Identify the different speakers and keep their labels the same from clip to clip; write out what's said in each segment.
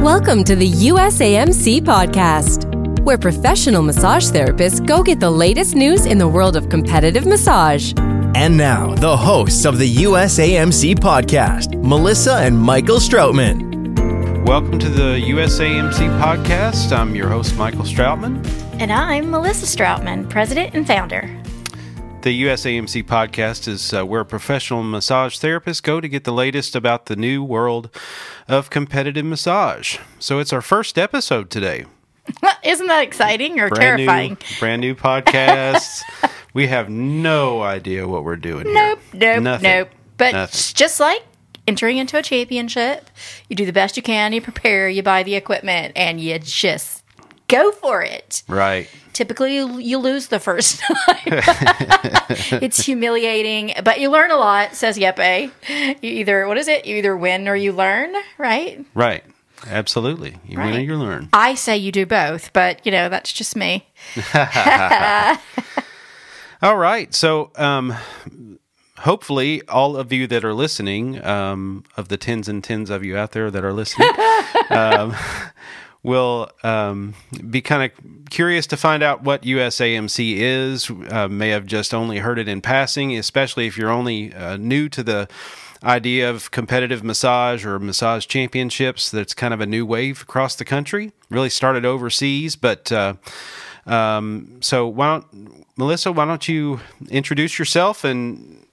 Speaker 1: Welcome to the USAMC podcast, where professional massage therapists go get the latest news in the world of competitive massage.
Speaker 2: And now, the hosts of the USAMC podcast, Melissa and Michael Stroutman.
Speaker 3: Welcome to the USAMC podcast. I'm your host, Michael Stroutman.
Speaker 4: And I'm Melissa Stroutman, president and founder.
Speaker 3: The USAMC podcast is uh, where professional massage therapists go to get the latest about the new world of competitive massage. So it's our first episode today.
Speaker 4: Isn't that exciting or
Speaker 3: brand
Speaker 4: terrifying?
Speaker 3: New, brand new podcast. we have no idea what we're doing
Speaker 4: Nope,
Speaker 3: here.
Speaker 4: nope,
Speaker 3: Nothing.
Speaker 4: nope. But
Speaker 3: Nothing.
Speaker 4: it's just like entering into a championship, you do the best you can, you prepare, you buy the equipment, and you just go for it.
Speaker 3: Right.
Speaker 4: Typically, you, you lose the first time. it's humiliating, but you learn a lot, says Jeppe. You either, what is it? You either win or you learn, right?
Speaker 3: Right. Absolutely. You win or you learn.
Speaker 4: I say you do both, but you know, that's just me.
Speaker 3: All right. So, um, hopefully, all of you that are listening, um, of the tens and tens of you out there that are listening, um, will um, be kind of curious to find out what USAMC is. Uh, may have just only heard it in passing, especially if you're only uh, new to the idea of competitive massage or massage championships. That's kind of a new wave across the country. Really started overseas, but. Uh, um, so why don't Melissa? Why don't you introduce yourself and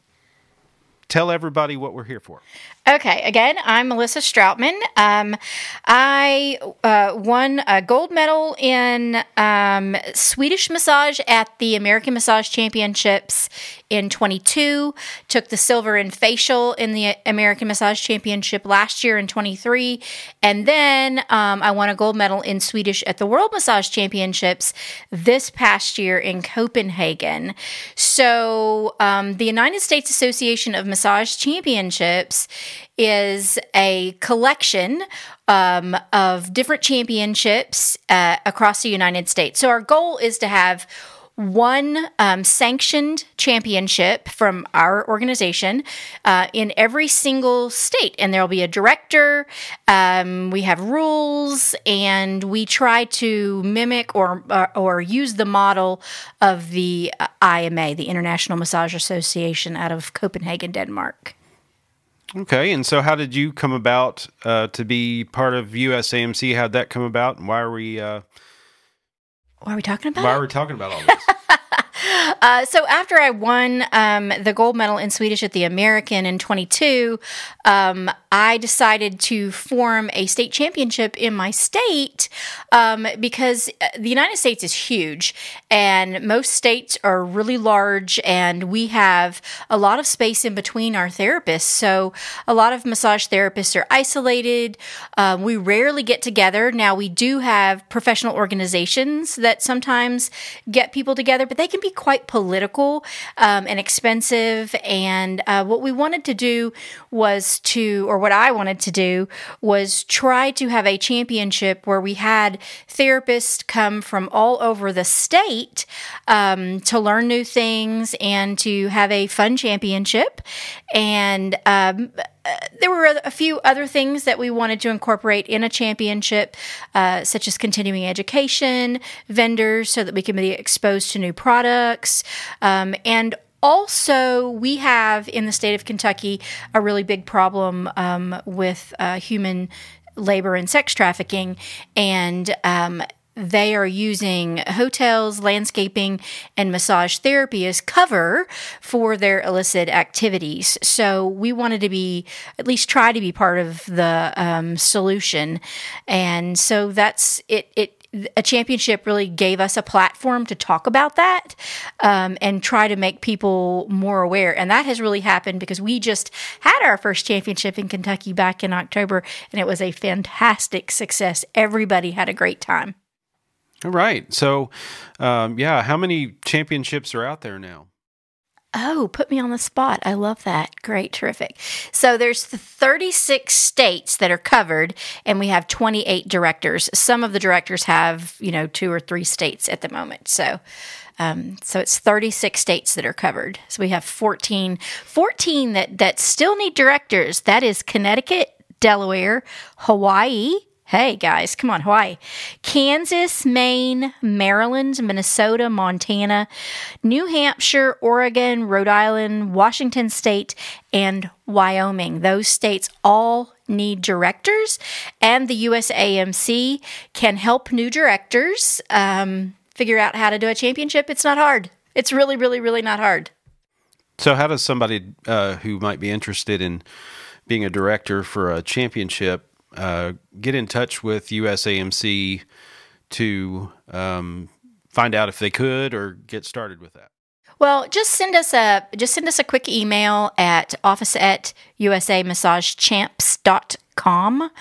Speaker 3: tell everybody what we're here for?
Speaker 4: Okay, again, I'm Melissa Stroutman. Um, I uh, won a gold medal in um, Swedish massage at the American Massage Championships in 22. Took the silver in facial in the American Massage Championship last year in 23. And then um, I won a gold medal in Swedish at the World Massage Championships this past year in Copenhagen. So um, the United States Association of Massage Championships is a collection um, of different championships uh, across the United States. So our goal is to have one um, sanctioned championship from our organization uh, in every single state. And there'll be a director. Um, we have rules, and we try to mimic or, or, or use the model of the uh, IMA, the International Massage Association out of Copenhagen, Denmark.
Speaker 3: Okay, and so how did you come about uh, to be part of USAMC? How'd that come about, and why are we uh,
Speaker 4: What are we talking about?
Speaker 3: why are we talking about all this?
Speaker 4: Uh, so after I won um, the gold medal in Swedish at the American in 22, um, I decided to form a state championship in my state um, because uh, the United States is huge and most states are really large and we have a lot of space in between our therapists. So a lot of massage therapists are isolated. Um, we rarely get together. Now we do have professional organizations that sometimes get people together, but they can be quite political um, and expensive. And uh, what we wanted to do was to, or what I wanted to do was try to have a championship where we had therapists come from all over the state um, to learn new things and to have a fun championship. And um, there were a few other things that we wanted to incorporate in a championship, uh, such as continuing education, vendors, so that we can be exposed to new products, um, and also, we have in the state of Kentucky a really big problem um, with uh, human labor and sex trafficking, and um, they are using hotels, landscaping, and massage therapy as cover for their illicit activities. So we wanted to be, at least try to be part of the um, solution. And so that's it. It a championship really gave us a platform to talk about that um, and try to make people more aware. And that has really happened because we just had our first championship in Kentucky back in October, and it was a fantastic success. Everybody had a great time.
Speaker 3: All right. So, um, yeah, how many championships are out there now?
Speaker 4: Oh, put me on the spot. I love that. Great, terrific. So there's the 36 states that are covered and we have 28 directors. Some of the directors have, you know, two or three states at the moment. So Um, so it's 36 states that are covered. So we have 14, 14 that, that still need directors. That is Connecticut, Delaware, Hawaii, Hey guys, come on, Hawaii. Kansas, Maine, Maryland, Minnesota, Montana, New Hampshire, Oregon, Rhode Island, Washington State, and Wyoming. Those states all need directors, and the USAMC can help new directors um, figure out how to do a championship. It's not hard. It's really, really, really not hard.
Speaker 3: So, how does somebody uh, who might be interested in being a director for a championship uh, get in touch with USAMC to um, find out if they could or get started with that?
Speaker 4: Well, just send us a just send us a quick email at office at usamassagechamps.com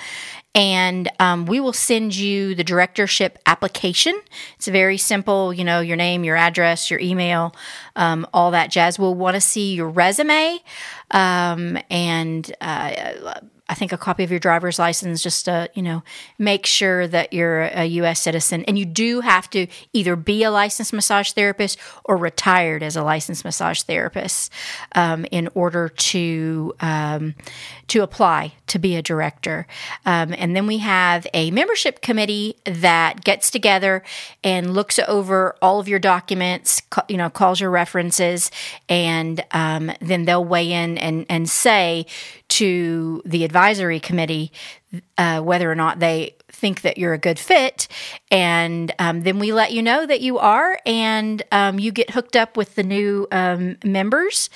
Speaker 4: and um, we will send you the directorship application. It's very simple, you know, your name, your address, your email, um, all that jazz. We'll want to see your resume um, and uh, I think a copy of your driver's license just to, you know, make sure that you're a US citizen. And you do have to either be a licensed massage therapist or retired as a licensed massage therapist um, in order to um, to apply to be a director. Um, and then we have a membership committee that gets together and looks over all of your documents, you know, calls your references, and um, then they'll weigh in and, and say to the advisory committee uh, whether or not they think that you're a good fit. And um, then we let you know that you are, and um, you get hooked up with the new um, members.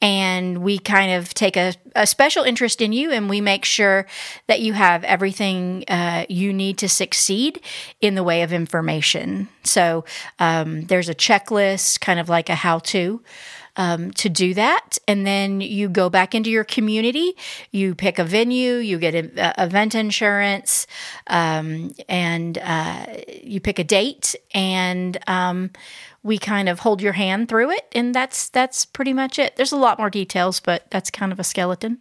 Speaker 4: And we kind of take a, a, special interest in you, and we make sure that you have everything uh, you need to succeed in the way of information. So um, there's a checklist, kind of like a how to um, to do that. And then you go back into your community, you pick a venue, you get a, event insurance, um, and uh, you pick a date, and um, we kind of hold your hand through it. And that's that's pretty much it. There's a lot more details, but that's kind of a skeleton.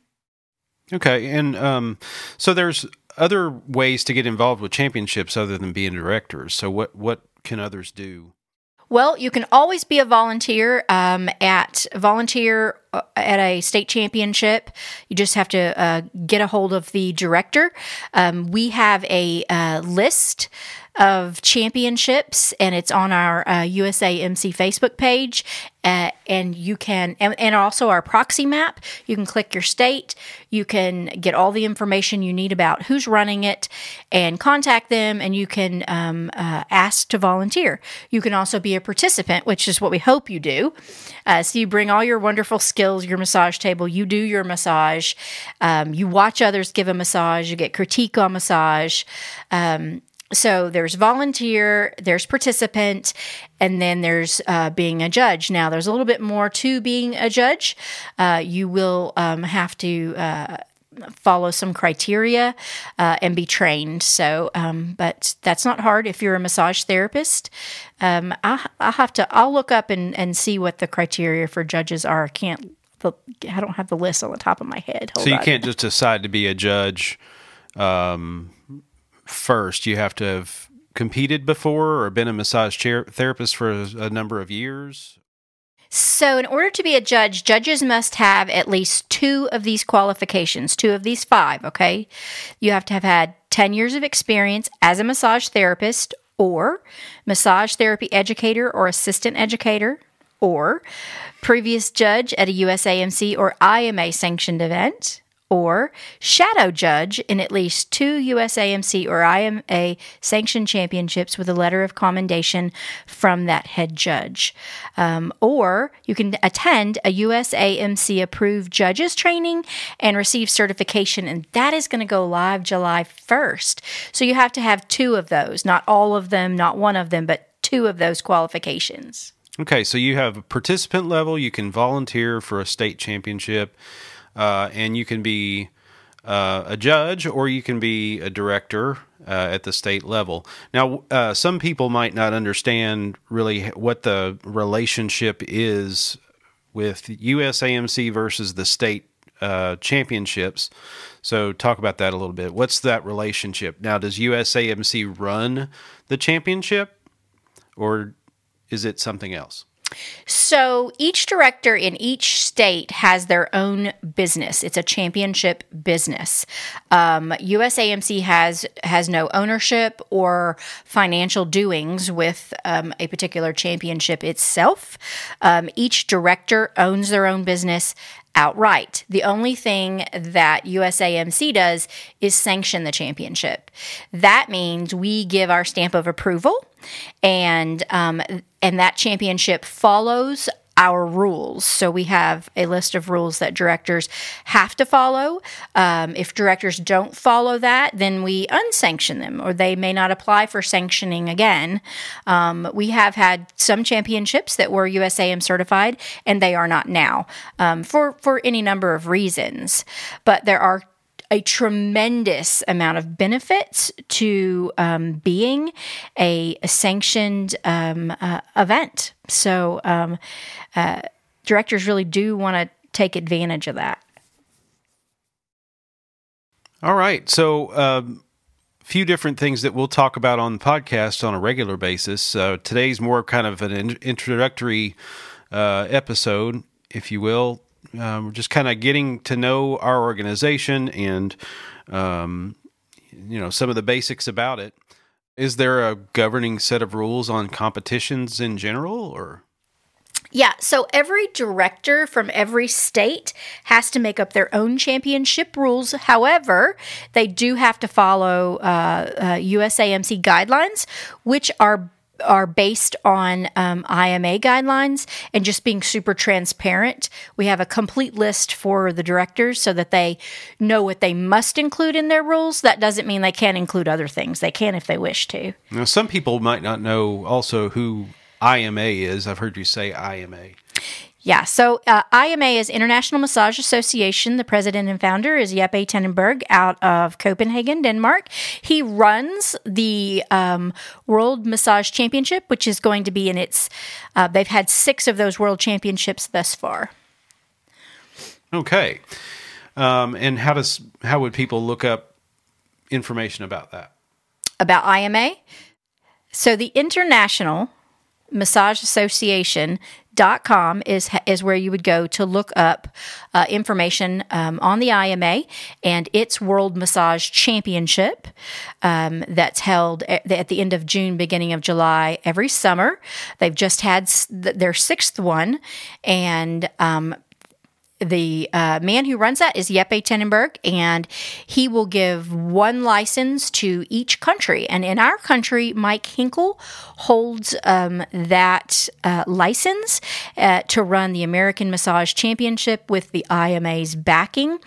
Speaker 3: Okay, and um, so there's other ways to get involved with championships other than being directors. So what what can others do?
Speaker 4: Well, you can always be a volunteer um, at volunteer uh, at a state championship. You just have to uh, get a hold of the director. Um, we have a uh, list of championships, and it's on our uh, USAMC Facebook page. Uh, and you can, and, and, also our proxy map. You can click your state. You can get all the information you need about who's running it, and contact them. And you can um, uh, ask to volunteer. You can also be a participant, which is what we hope you do. Uh, so you bring all your wonderful skills, your massage table. You do your massage. Um, you watch others give a massage. You get critique on massage. Um, so there's volunteer, there's participant, and then there's uh, being a judge. Now, there's a little bit more to being a judge. Uh, you will um, have to uh, follow some criteria uh, and be trained. So, um, but that's not hard if you're a massage therapist. Um, I, will have to. I'll look up and, and see what the criteria for judges are. I can't. I don't have the list on the top of my head.
Speaker 3: Hold so you on. can't just decide to be a judge. Um, first. You have to have competed before or been a massage therapist for a, a number of years.
Speaker 4: So, in order to be a judge, judges must have at least two of these qualifications, two of these five, okay? You have to have had 10 years of experience as a massage therapist or massage therapy educator or assistant educator or previous judge at a USAMC or IMA sanctioned event or shadow judge in at least two USAMC or IMA sanctioned championships with a letter of commendation from that head judge. Um, or you can attend a USAMC approved judges training and receive certification, and that is going to go live July 1st. So you have to have two of those, not all of them, not one of them, but two of those qualifications.
Speaker 3: Okay, so you have a participant level, you can volunteer for a state championship uh, and you can be uh, a judge or you can be a director uh, at the state level. Now, uh, some people might not understand really what the relationship is with USAMC versus the state uh, championships. So, talk about that a little bit. What's that relationship? Now, does USAMC run the championship, or is it something else?
Speaker 4: So each director in each state has their own business. It's a championship business. Um, USAMC has has no ownership or financial doings with um, a particular championship itself. Um, each director owns their own business outright. The only thing that USAMC does is sanction the championship. That means we give our stamp of approval, and um, and that championship follows our rules. So we have a list of rules that directors have to follow. Um, if directors don't follow that, then we unsanction them, or they may not apply for sanctioning again. Um, we have had some championships that were USAM certified, and they are not now um, for for any number of reasons. But there are a tremendous amount of benefits to um, being a, a sanctioned um, uh, event. So, um, uh, directors really do want to take advantage of that.
Speaker 3: All right. So, a um, few different things that we'll talk about on the podcast on a regular basis. Uh, today's more kind of an in- introductory uh, episode, if you will um, just kind of getting to know our organization and um, you know some of the basics about it. Is there a governing set of rules on competitions in general, or?
Speaker 4: Yeah, so every director from every state has to make up their own championship rules. However, they do have to follow uh, uh, USAMC guidelines, which are are based on um, IMA guidelines and just being super transparent. We have a complete list for the directors so that they know what they must include in their rules. That doesn't mean they can't include other things. They can if they wish to.
Speaker 3: Now, some people might not know also who IMA is. I've heard you say IMA.
Speaker 4: Yeah, so uh, IMA is International Massage Association. The president and founder is Jeppe Tenenberg out of Copenhagen, Denmark. He runs the um, World Massage Championship, which is going to be in its, uh, they've had six of those world championships thus far.
Speaker 3: Okay. Um, and how does how would people look up information about that?
Speaker 4: About IMA? So the International Massage Association dot com is is where you would go to look up uh, information um, on the IMA and its World Massage Championship um, that's held at, at, the end of June, beginning of July every summer. They've just had their sixth one, and um, the uh, man who runs that is Jeppe Tenenberg, and he will give one license to each country. And in our country, Mike Hinkle holds um, that uh, license uh, to run the American Massage Championship with the IMA's backing.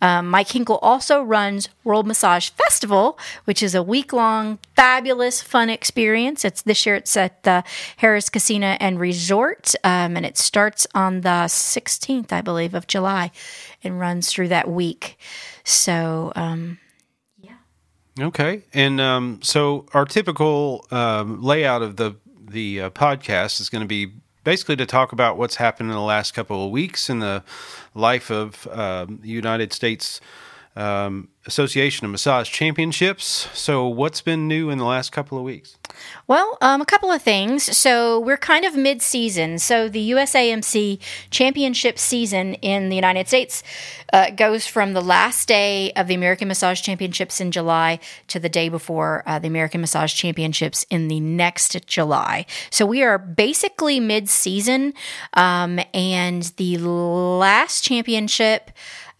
Speaker 4: Um, Mike Hinkle also runs World Massage Festival, which is a week long, fabulous, fun experience. It's this year. It's at the Harrah's Casino and Resort, um, and it starts on the 16th, I believe, of July, and runs through that week. So, um, yeah.
Speaker 3: Okay, and um, so our typical um, layout of the the uh, podcast is going to be basically to talk about what's happened in the last couple of weeks in the life of uh, United States um, Association of Massage Championships. So, what's been new in the last couple of weeks?
Speaker 4: Well, um, a couple of things. So, we're kind of mid season. So, the USAMC championship season in the United States uh, goes from the last day of the American Massage Championships in July to the day before uh, the American Massage Championships in the next July. So, we are basically mid season. Um, and the last championship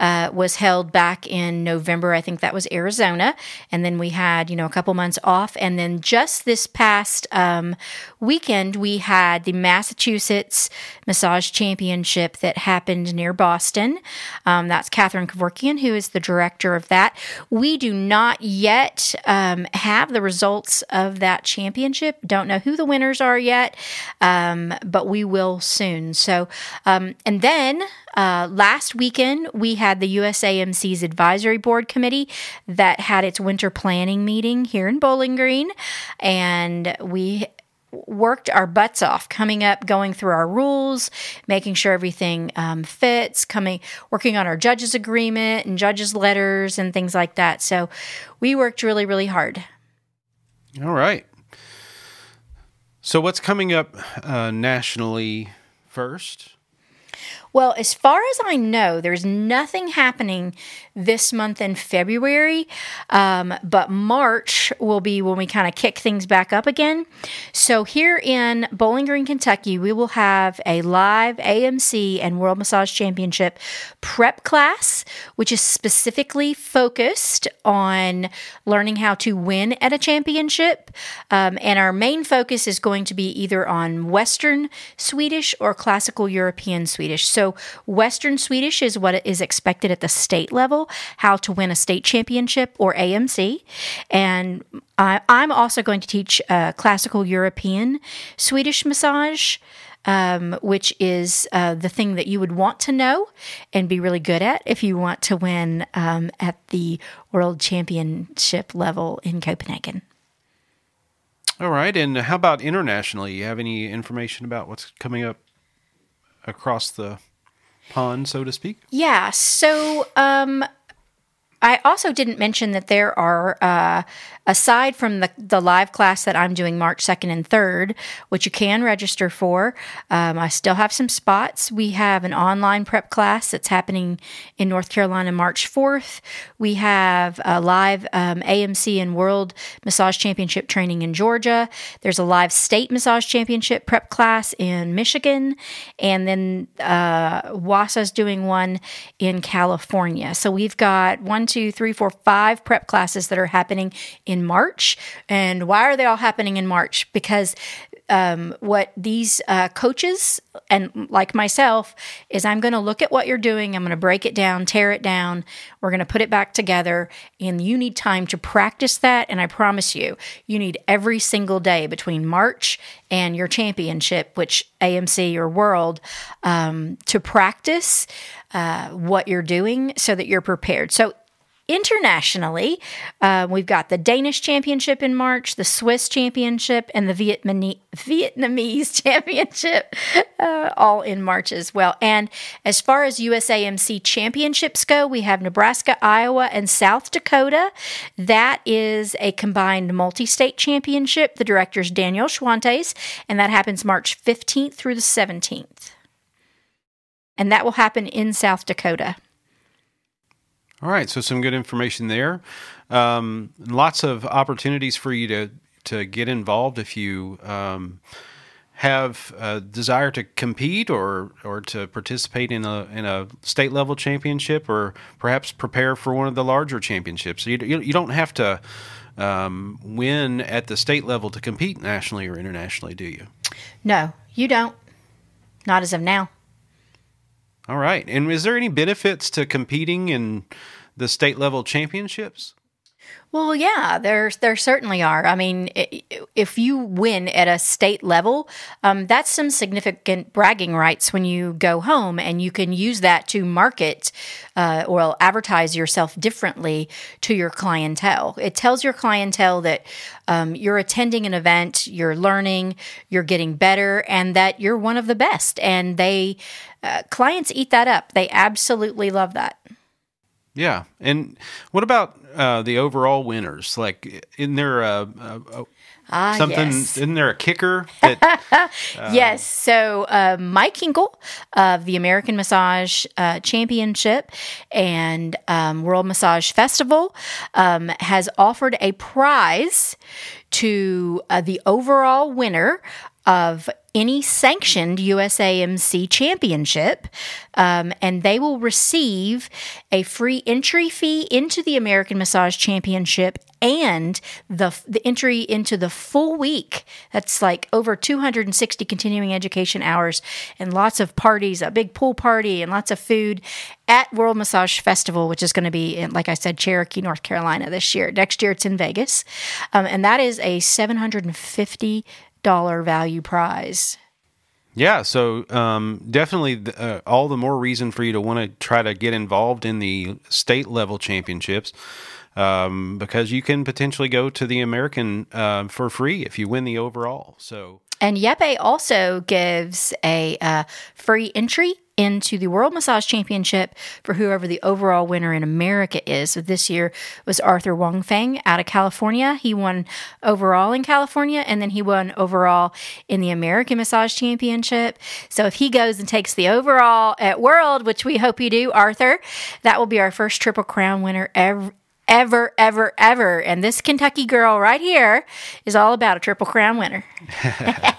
Speaker 4: uh, was held back in November. I think that was Arizona. And then we had, you know, a couple months off. And then just this past um, weekend, we had the Massachusetts Massage Championship that happened near Boston. Um, that's Catherine Kevorkian, who is the director of that. We do not yet um, have the results of that championship. Don't know who the winners are yet, um, but we will soon. So, um, and then uh, last weekend, we had the USAMC's advisory board committee that had its winter planning meeting here in Bowling Green, and we worked our butts off coming up going through our rules making sure everything um, fits coming working on our judges agreement and judges letters and things like that. So we worked really really hard.
Speaker 3: All right. So, what's coming up uh, nationally first?
Speaker 4: Well, as far as I know, there's nothing happening this month in February, um, but March will be when we kind of kick things back up again. So, here in Bowling Green, Kentucky, we will have a live AMC and World Massage Championship prep class, which is specifically focused on learning how to win at a championship. Um, and our main focus is going to be either on Western Swedish or classical European Swedish. So, so, Western Swedish is what is expected at the state level, how to win a state championship or AMC. And I, am also going to teach uh, classical European Swedish massage. Um, which is uh, the thing that you would want to know and be really good at if you want to win um, at the world championship level in Copenhagen.
Speaker 3: All right. And how about internationally? You have any information about what's coming up across the pond, so to speak?
Speaker 4: Yeah. So, um, I also didn't mention that there are, uh, aside from the, the live class that I'm doing March 2nd and 3rd, which you can register for, um, I still have some spots. We have an online prep class that's happening in North Carolina March 4th. We have a live um, AMC and World Massage Championship training in Georgia. There's a live state massage championship prep class in Michigan. And then uh, WASA's doing one in California. So we've got one, two, three, four, five prep classes that are happening in March. And why are they all happening in March? Because um, what these uh, coaches and like myself is I'm going to look at what you're doing. I'm going to break it down, tear it down. We're going to put it back together. And you need time to practice that. And I promise you, you need every single day between March and your championship, which AMC or World, um, to practice uh, what you're doing so that you're prepared. So Internationally, uh, we've got the Danish Championship in March, the Swiss Championship, and the Vietnamese, Vietnamese Championship, uh, all in March as well. And as far as USAMC championships go, we have Nebraska, Iowa, and South Dakota. That is a combined multi state championship. The director is Daniel Schwantes, and that happens March 15th through the 17th. And that will happen in South Dakota.
Speaker 3: All right, so some good information there. Um, lots of opportunities for you to to get involved if you um, have a desire to compete or or to participate in a in a state level championship or perhaps prepare for one of the larger championships. You, you don't have to um, win at the state level to compete nationally or internationally, do you?
Speaker 4: No, you don't. Not as of now.
Speaker 3: All right. And is there any benefits to competing in the state level championships?
Speaker 4: Well, yeah, there there certainly are. I mean, if you win at a state level, um, that's some significant bragging rights when you go home, and you can use that to market uh, or advertise yourself differently to your clientele. It tells your clientele that um, you're attending an event, you're learning, you're getting better, and that you're one of the best. And they uh, clients eat that up. They absolutely love that.
Speaker 3: Yeah, and what about uh, the overall winners? Like, in there uh, uh,
Speaker 4: ah,
Speaker 3: something?
Speaker 4: Yes.
Speaker 3: Isn't there a kicker? That,
Speaker 4: yes. So uh, Mike Hinkle of the American Massage uh, Championship and um, World Massage Festival um, has offered a prize to uh, the overall winner of any sanctioned USAMC championship, um, and they will receive a free entry fee into the American Massage Championship and the the entry into the full week. That's like over 260 continuing education hours and lots of parties, a big pool party, and lots of food at World Massage Festival, which is going to be, in, like I said, Cherokee, North Carolina this year. Next year, it's in Vegas, um, and that is a 750 dollar value prize.
Speaker 3: Yeah, so um, definitely uh, all the more reason for you to want to try to get involved in the state level championships um, because you can potentially go to the American uh, for free if you win the overall. So
Speaker 4: and Jeppe also gives a uh, free entry into the World Massage Championship for whoever the overall winner in America is. So this year was Arthur Wong Feng out of California. He won overall in California and then he won overall in the American Massage Championship. So if he goes and takes the overall at World, which we hope you do, Arthur, that will be our first Triple Crown winner ever. Ever, ever, ever. And this Kentucky girl right here is all about a Triple Crown winner.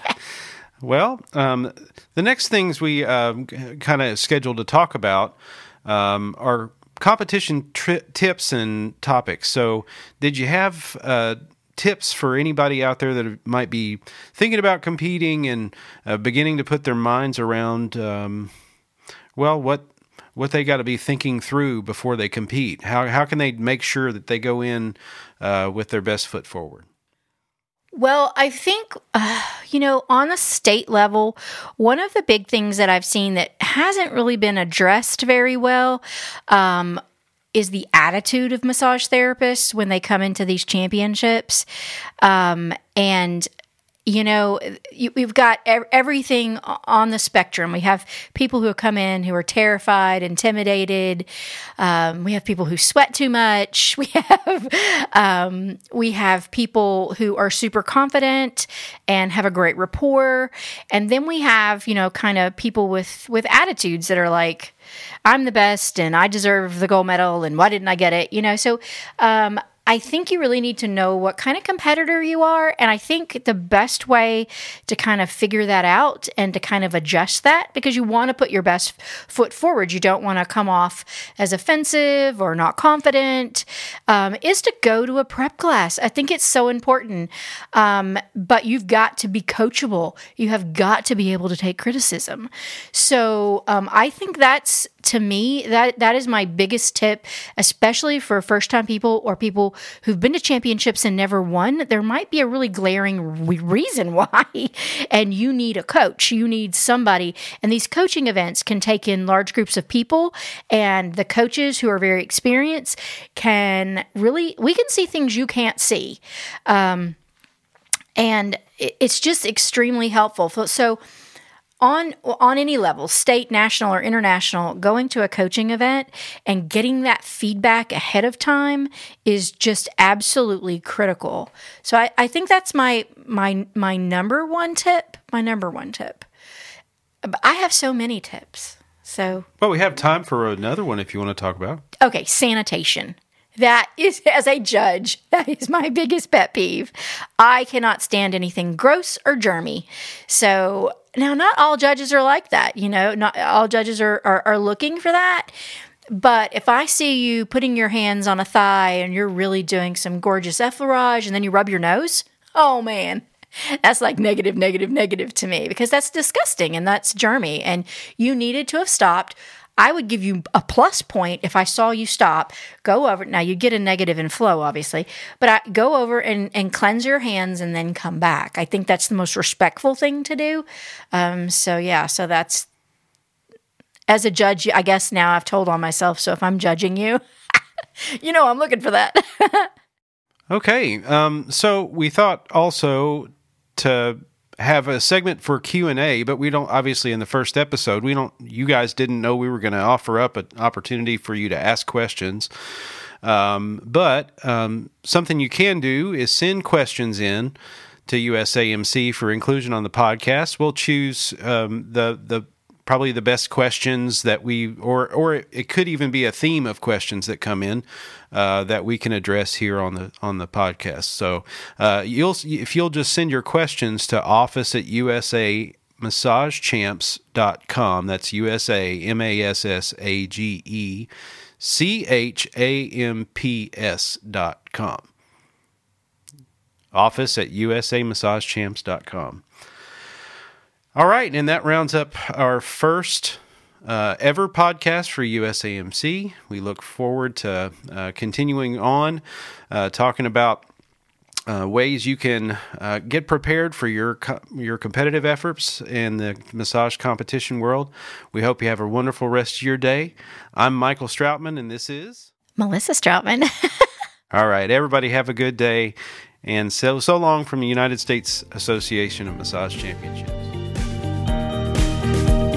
Speaker 3: Well, um, the next things we um, kind of scheduled to talk about um, are competition tri- tips and topics. So, did you have uh, tips for anybody out there that might be thinking about competing and uh, beginning to put their minds around, um, well, what what they got to be thinking through before they compete? How how can they make sure that they go in uh, with their best foot forward?
Speaker 4: Well, I think, uh, you know, on a state level, one of the big things that I've seen that hasn't really been addressed very well um, is the attitude of massage therapists when they come into these championships. Um, and you know, you, we've got everything on the spectrum. We have people who come in who are terrified, intimidated. Um, we have people who sweat too much. We have um, we have people who are super confident and have a great rapport, and then we have you know kind of people with with attitudes that are like, "I'm the best and I deserve the gold medal, and why didn't I get it?" You know, so um, I think you really need to know what kind of competitor you are. And I think the best way to kind of figure that out and to kind of adjust that, because you want to put your best foot forward, you don't want to come off as offensive or not confident, um, is to go to a prep class. I think it's so important. Um, but you've got to be coachable, you have got to be able to take criticism. So um, I think that's to me that that is my biggest tip especially for first time people or people who've been to championships and never won. There might be a really glaring re- reason why and you need a coach. You need somebody. And these coaching events can take in large groups of people and the coaches who are very experienced can really we can see things you can't see. Um, and it's just extremely helpful. So on on any level state national or international going to a coaching event and getting that feedback ahead of time is just absolutely critical. So i, I think that's my my my number one tip my number one tip. I have so many tips so.
Speaker 3: Well we have time for another one if you want to talk about.
Speaker 4: Okay sanitation that is, as a judge, that is my biggest pet peeve. I cannot stand anything gross or germy. So now, not all judges are like that. You know, not all judges are, are, are looking for that. But if I see you putting your hands on a thigh and you're really doing some gorgeous effleurage and then you rub your nose, oh man, that's like negative, negative, negative to me because that's disgusting and that's germy. And you needed to have stopped. I would give you a plus point if I saw you stop, go over. Now you get a negative in flow, obviously, but I go over and, and cleanse your hands and then come back. I think that's the most respectful thing to do. Um, so yeah, so that's as a judge, I guess now I've told on myself. So if I'm judging you, you know I'm looking for that.
Speaker 3: okay, um, so we thought also to have a segment for q&a but we don't obviously in the first episode we don't you guys didn't know we were going to offer up an opportunity for you to ask questions um, but um, something you can do is send questions in to USAMC for inclusion on the podcast. We'll choose um, the the probably the best questions that we or or it could even be a theme of questions that come in uh, that we can address here on the on the podcast. So uh, you'll if you'll just send your questions to office at USA massagechamps.com that's USA M A S S A G E C H A M P S dot com office at usamassagechamps.com all right, and that rounds up our first uh, ever podcast for USAMC. We look forward to uh, continuing on uh, talking about uh, ways you can uh, get prepared for your co- your competitive efforts in the massage competition world. We hope you have a wonderful rest of your day. I'm Michael Stroutman, and this is
Speaker 4: Melissa Stroutman.
Speaker 3: All right, everybody, have a good day And so, so long from the United States Association of Massage Championships.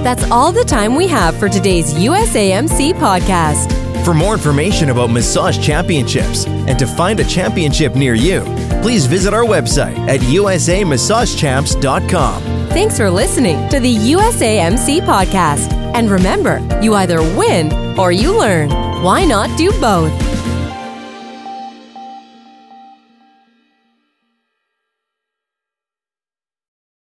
Speaker 1: That's all the time we have for today's USAMC podcast.
Speaker 2: For more information about massage championships and to find a championship near you, please visit our website at usamassagechamps.com.
Speaker 1: Thanks for listening to the USAMC podcast. And remember, you either win or you learn. Why not do both?